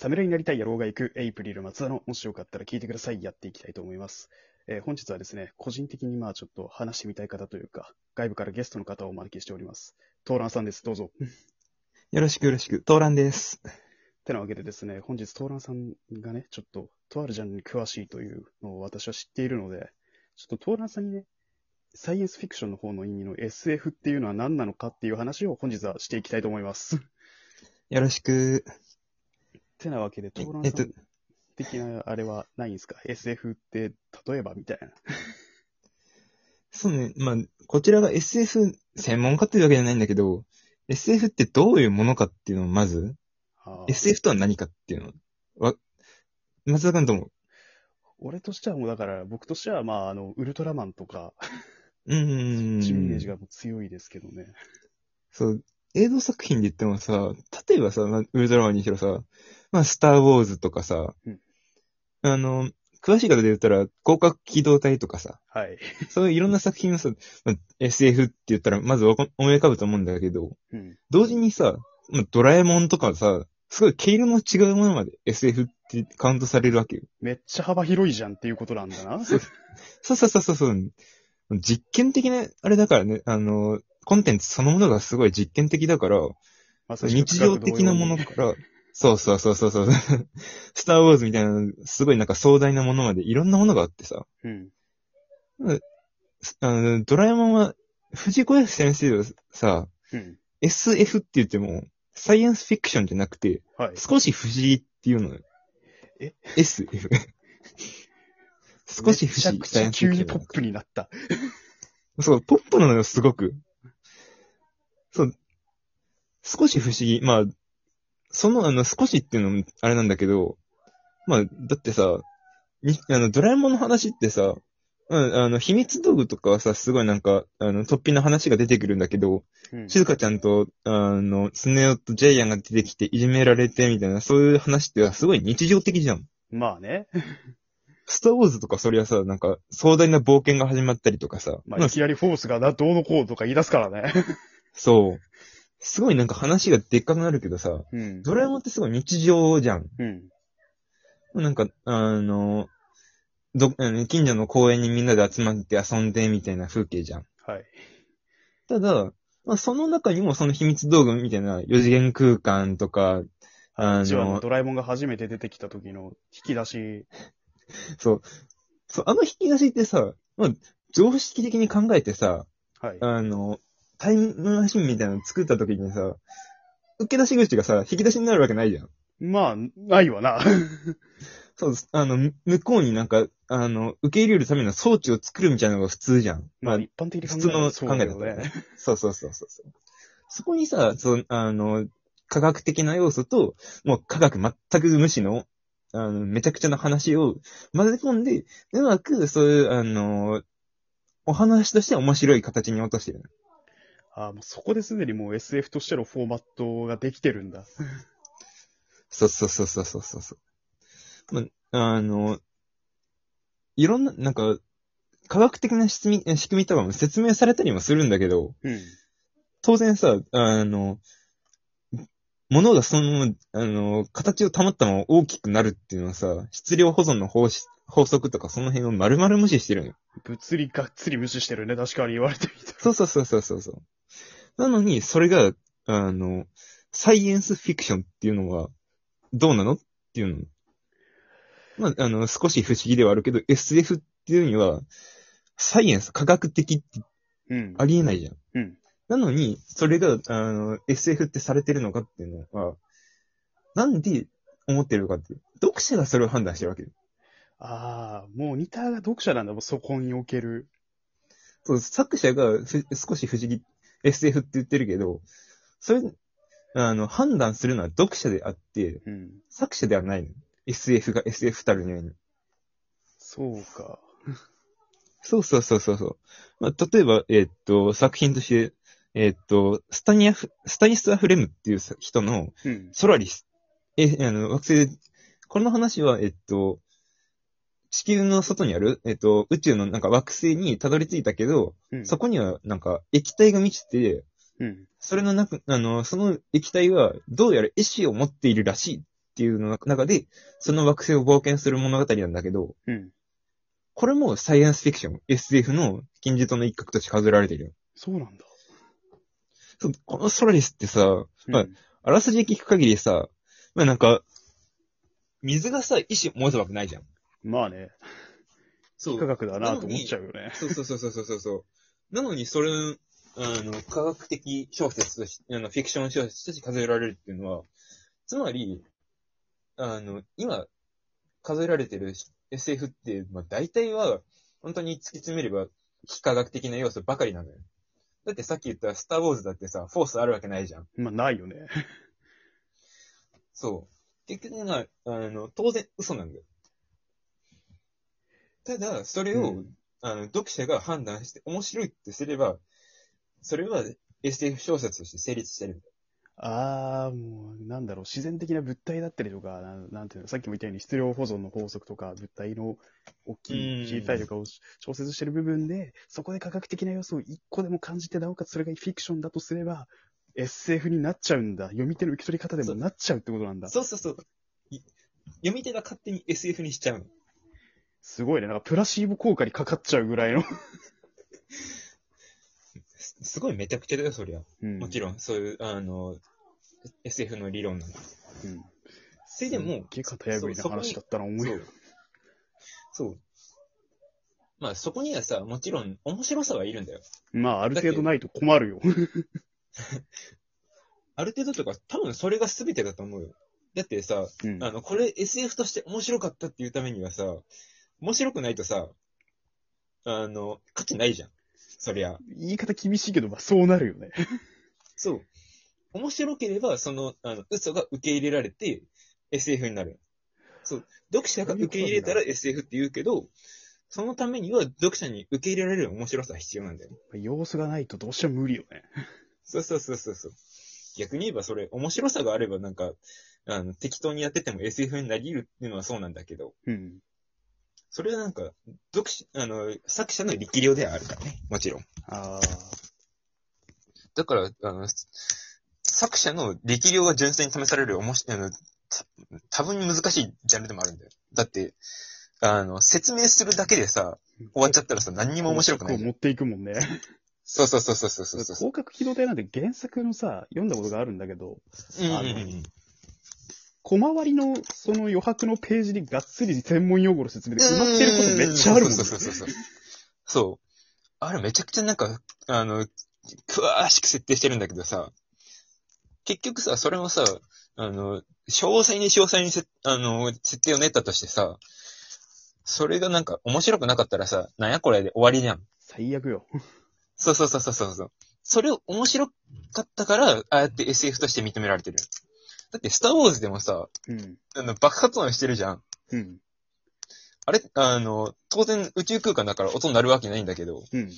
侍になりたい野郎が行くエイプリル松田の、もしよかったら聞いてください。やっていきたいと思います。えー本日はですね、個人的にまあちょっと話してみたい方というか、外部からゲストの方をお招きしております。トーランさんです。どうぞ。よろしくよろしく、トーランです。てなわけでですね、本日トーランさんがね、ちょっと、とあるジャンルに詳しいというのを私は知っているので、ちょっとトーランさんにね、サイエンスフィクションの方の意味の SF っていうのは何なのかっていう話を本日はしていきたいと思います。よろしく。てなわけで、トーランえっとさん的なあれはないんですか ?SF って、例えばみたいな。そうね、まあ、こちらが SF 専門家っていうわけじゃないんだけど、SF ってどういうものかっていうのをまず、SF とは何かっていうのわ、松田君とも、俺としてはもうだから、僕としてはまあ、あの、ウルトラマンとか、うーん。イメージがもう強いですけどね。そう、映像作品で言ってもさ、例えばさ、まあウルトラマンにしろさ、まあ、スター・ウォーズとかさ、うんあの、詳しい方で言ったら、広角機動隊とかさ、はい。そういういろんな作品をさ、まあ SF って言ったら、まず思い浮かぶと思うんだけど、うん。同時にさ、まあドラえもんとかさ、すごい毛色の違うものまで SF ってカウントされるわけよ。めっちゃ幅広いじゃんっていうことなんだな。そうそうそうそうそう。実験的な、あれだからね、あの、コンテンツそのものがすごい実験的だから、まさしく日常的なものから、そうそうそうそうそう。スターウォーズみたいな、すごいなんか壮大なものまでいろんなものがあってさ、うん。あの、ドラえもんは、藤子 F 先生はさ、うん。SF って言っても、サイエンスフィクションじゃなくて、はい。少し不思議っていうのよ。え ?SF。少し不思議。めちゃくちゃ急にポップ。プになった。そう、ポップなのよ、すごく。そう。少し不思議。まあ、その、あの、少しっていうのも、あれなんだけど、まあ、だってさ、にあの、ドラえもんの話ってさ、うん、あの、秘密道具とかはさ、すごいなんか、あの、突飛な話が出てくるんだけど、うん。静香ちゃんと、あの、スネ夫とジャイアンが出てきていじめられてみたいな、そういう話ってすごい日常的じゃん。まあね。スターウォーズとかそりゃさ、なんか壮大な冒険が始まったりとかさ、まあ、まあいきなりフォースがな、どうのこうとか言い出すからね。そう。すごいなんか話がでっかくなるけどさ、うん。ドラえもんってすごい日常じゃん。うん。なんか、あの、ど、あの近所の公園にみんなで集まって遊んでみたいな風景じゃん。はい。ただ、まあ、その中にもその秘密道具みたいな四次元空間とか、あ一話のの、ドラえもんが初めて出てきた時の引き出し。そう、そう、あの引き出しってさ、まあ、常識的に考えてさ、はい。あの、タイムマシンみたいなの作った時にさ、受け出し口がさ、引き出しになるわけないじゃん。まあ、ないわな。そうです。あの、む向こうになんか、あの、受け入れるための装置を作るみたいなのが普通じゃん。まあ、まあ、一般的に普通の考えだったらねね。そうそうそうそうそう。そこにさ、そう、あの、科学的な要素と、もう科学全く無視の、あの、めちゃくちゃな話を混ぜ込んで、うまく、そういう、あの、お話として面白い形に落としてる。ああ、もうそこですでにもう SF としてのフォーマットができてるんだ。そうそうそうそうそうそう。まあ、あの、いろんな、なんか、科学的な仕組み仕組みとかも説明されたりもするんだけど、うん。当然さ、あの、物がその、あの、形を保ったまま大きくなるっていうのはさ、質量保存の法し法則とかその辺を丸々無視してるのよ。物理がっつり無視してるね。確かに言われてみた。そうそうそうそうそう。なのに、それが、あの、サイエンスフィクションっていうのは、どうなのっていうの。まあ、あの、少し不思議ではあるけど、SF っていうには、サイエンス、科学的ってうん。ありえないじゃん。うん。なのに、それが、あの、SF ってされてるのかっていうのは、なんで思ってるのかっていう。読者がそれを判断してるわけよ。ああ、もうニターが読者なんだ、もうそこにおける。そう、作者がふ少し不思議、SF って言ってるけど、それ、あの、判断するのは読者であって、うん。作者ではないの。SF が SF たるにように。そうか。そうそうそうそうそう。まあ、例えば、えーっと、作品として、えーっと、スタニアフ、スタニスワ・フレムっていうさ人のうん。ソラリス。え、あの、惑星で、この話は、えっと、地球の外にある、えっと、宇宙のなんか惑星にたどり着いたけど、うん。そこにはなんか液体が満ちて、うん。それの中、あの、その液体はどうやら意志を持っているらしいっっていうの中で、その惑星を冒険する物語なんだけど、うん。これもサイエンスフィクション、SF の金字塔の一角として数えられてるよ。そうなんだ。そうこのソラリスってさ、うんはいあらすじ聞く限りさ、まあなんか、水がさ、意志持つわけないじゃん。まあね、そ科学だなと思っちゃうよね。そうそうそうそうそうそう。なのに、それ、あの、科学的小説として、あの、フィクション小説として数えられるっていうのは、つまり、あの、今、数えられてる SF って、まあ、大体は、本当に突き詰めれば、非科学的な要素ばかりなのよ。だってさっき言ったスターウォーズだってさ、フォースあるわけないじゃん。まあないよね。そう。結局が、あの、当然嘘なんだよ。ただ、それを、うんあの、読者が判断して面白いってすれば、それは SF 小説として成立してるんだよ。ああ、もう、なんだろう、自然的な物体だったりとか、なんなんていうの、さっきも言ったように質量保存の法則とか、物体の大きうんい、小さいとかを調節してる部分で、そこで科学的な要素を一個でも感じて、なおかつそれがフィクションだとすれば、SF になっちゃうんだ。読み手の受け取り方でもなっちゃうってことなんだ。そうそうそう。い読み手が勝手に SF にしちゃうの。すごいね。なんかプラシーボ効果にかかっちゃうぐらいの。す すごいめちゃくちゃだよ、そりゃ。うんもちろん、そういう、あの、SF の理論なんだ。うん。それでも、すっげえ型破りな話だったな、思いそう。そう。まあ、そこにはさ、もちろん面白さはいるんだよ。まあ、ある程度ないと困るよ。ある程度とか、多分それが全てだと思うよ。だってさ、うん。あの、これ SF として面白かったっていうためにはさ、面白くないとさ、あの、価値ないじゃん。そりゃ。言い方厳しいけど、まあ、そうなるよね。そう。面白ければ、その、あの、嘘が受け入れられて、SF になる。そう。読者が受け入れたら SF って言うけど、そのためには読者に受け入れられる面白さが必要なんだよ。要素がないとどうしても無理よね。そうそうそうそうそう。逆に言えばそれ、面白さがあればなんか、あの、適当にやってても SF になり得るっていうのはそうなんだけど、うん。それはなんか、読者、あの、作者の力量ではあるからね。もちろん。ああ。だから、あの、作者の力量が純粋に試されるおもし、あの、た多分に難しいジャンルでもあるんだよ。だって、あの、説明するだけでさ、終わっちゃったらさ、何にも面白くない持っていくもんね。そうそうそうそうそうそうそう。広角機動隊なんて原作のさ、読んだことがあるんだけど、うんうんあのうん。小回りのその余白のページにがっつり専門用語の説明で埋まってることめっちゃあるもんね。そうそうそうそう。そう。あれめちゃくちゃなんか、あの、詳しく設定してるんだけどさ、結局さ、それもさ、あの、詳細に詳細にせ、あの、設定を練ったとしてさ、それがなんか面白くなかったらさ、なんやこれで終わりじゃん。最悪よ。そうそうそうそうそうそう。それを面白かったから、ああやって SF として認められてる。だって、スターウォーズでもさ、うん。あの、爆発音してるじゃん。うん。あれ、あの、当然宇宙空間だから音になるわけないんだけど、うん。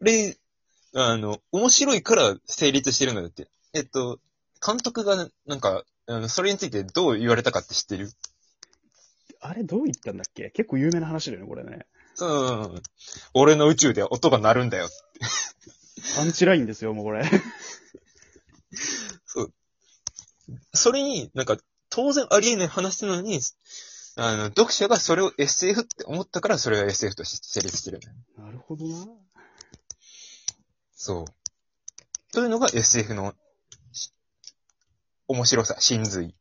で、あの、面白いから成立してるんだって。えっと、監督が、なんか、あの、それについてどう言われたかって知ってる？あれどう言ったんだっけ？結構有名な話だよね、これね。そう、俺の宇宙では音が鳴るんだよ。パンチラインですよ、もうこれ。それに、なんか、当然ありえない話なのに、あの、読者がそれを SF って思ったから、それが SF として成立してる。なるほどな。そう。というのが SF のし面白さ、真髄。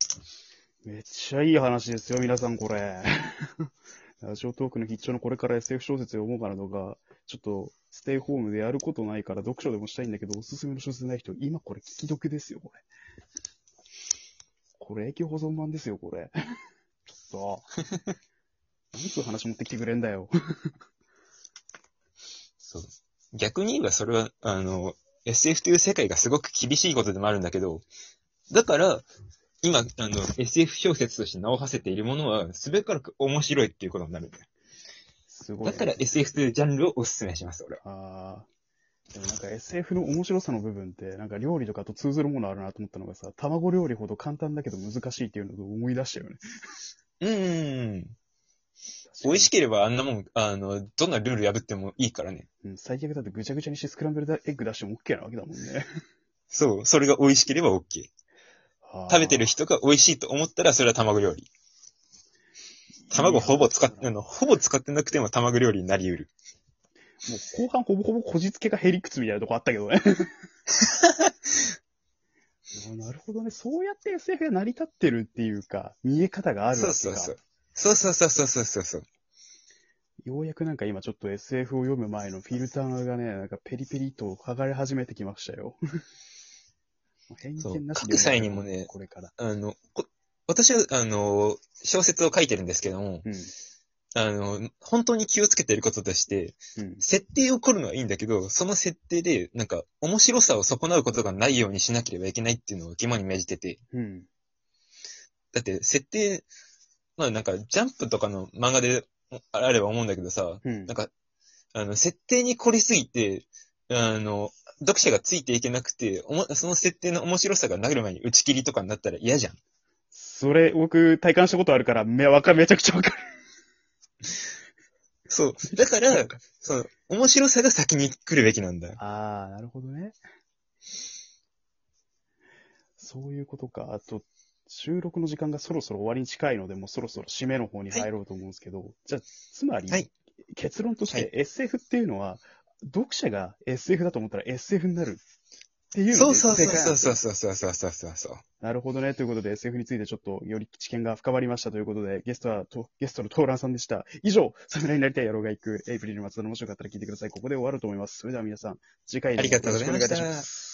めっちゃいい話ですよ、皆さん、これ。ラジオトークの必聴のこれから SF 小説読もうかなとか、ちょっと、ステイホームでやることないから読書でもしたいんだけど、おすすめの小説ない人、今これ聞き読ですよ、これ。これ、永久保存版ですよ、これ。ちょっと。何つう話持ってきてくれんだよ。そう。逆に言えばそれは、あの、SF という世界がすごく厳しいことでもあるんだけど、だから、今、あの、SF 小説として名を馳せているものは、すべからく面白いっていうことになるんだよ。すごい、だから SF というジャンルをお勧めします、俺は。ああ。でもなんか SF の面白さの部分って、なんか料理とかと通ずるものあるなと思ったのがさ、卵料理ほど簡単だけど難しいっていうのを思い出したよね。うーん。美味しければあんなもん、あの、どんなルール破ってもいいからね。うん、最悪だってぐちゃぐちゃにしてスクランブルエッグ出しても OK なわけだもんね。そう、それが美味しければ OK。食べてる人が美味しいと思ったら、それは卵料理。卵ほぼ使って、あの、ほぼ使ってなくても卵料理になり得る。もう後半ほぼほぼこじつけがヘリクツみたいなとこあったけどね。なるほどね。そうやって SF が成り立ってるっていうか、見え方があるわけか。そうそうそう。そうそうそうそうそう。ようやくなんか今ちょっと SF を読む前のフィルターがね、なんかペリペリと剥がれ始めてきましたよ。偏見なしで書く際にもねこれから。あの、こ私は、あの、小説を書いてるんですけども、うん。あの、本当に気をつけてることとして、うん。設定を凝るのはいいんだけど、その設定で、なんか、面白さを損なうことがないようにしなければいけないっていうのを肝に銘じてて、うん。だって、設定、まあなんか、ジャンプとかの漫画であれば思うんだけどさ、うんなん。か、あの、設定に凝りすぎて、あの、読者がついていけなくて、おもその設定の面白さがなる前に打ち切りとかになったら嫌じゃん。それ、僕、体感したことあるから、め、わか、めちゃくちゃわかる。そう。だから、その、面白さが先に来るべきなんだよ。あー、なるほどね。そういうことか。あと、収録の時間がそろそろ終わりに近いので、もうそろそろ締めの方に入ろうと思うんですけど、じゃあ、つまり、はい結論として、はい SF っていうのは、読者が SF だと思ったら SF になるっていうのそうそうそうそうそうそうそうそうそうそう。なるほどね。ということで SF についてちょっとより知見が深まりましたということで、ゲストは、とゲストのトーランさんでした。以上、侍になりたい野郎が行くエイプリルの松田の面白かったら聞いてください。ここで終わると思います。それでは皆さん、次回よろしくお願いいたします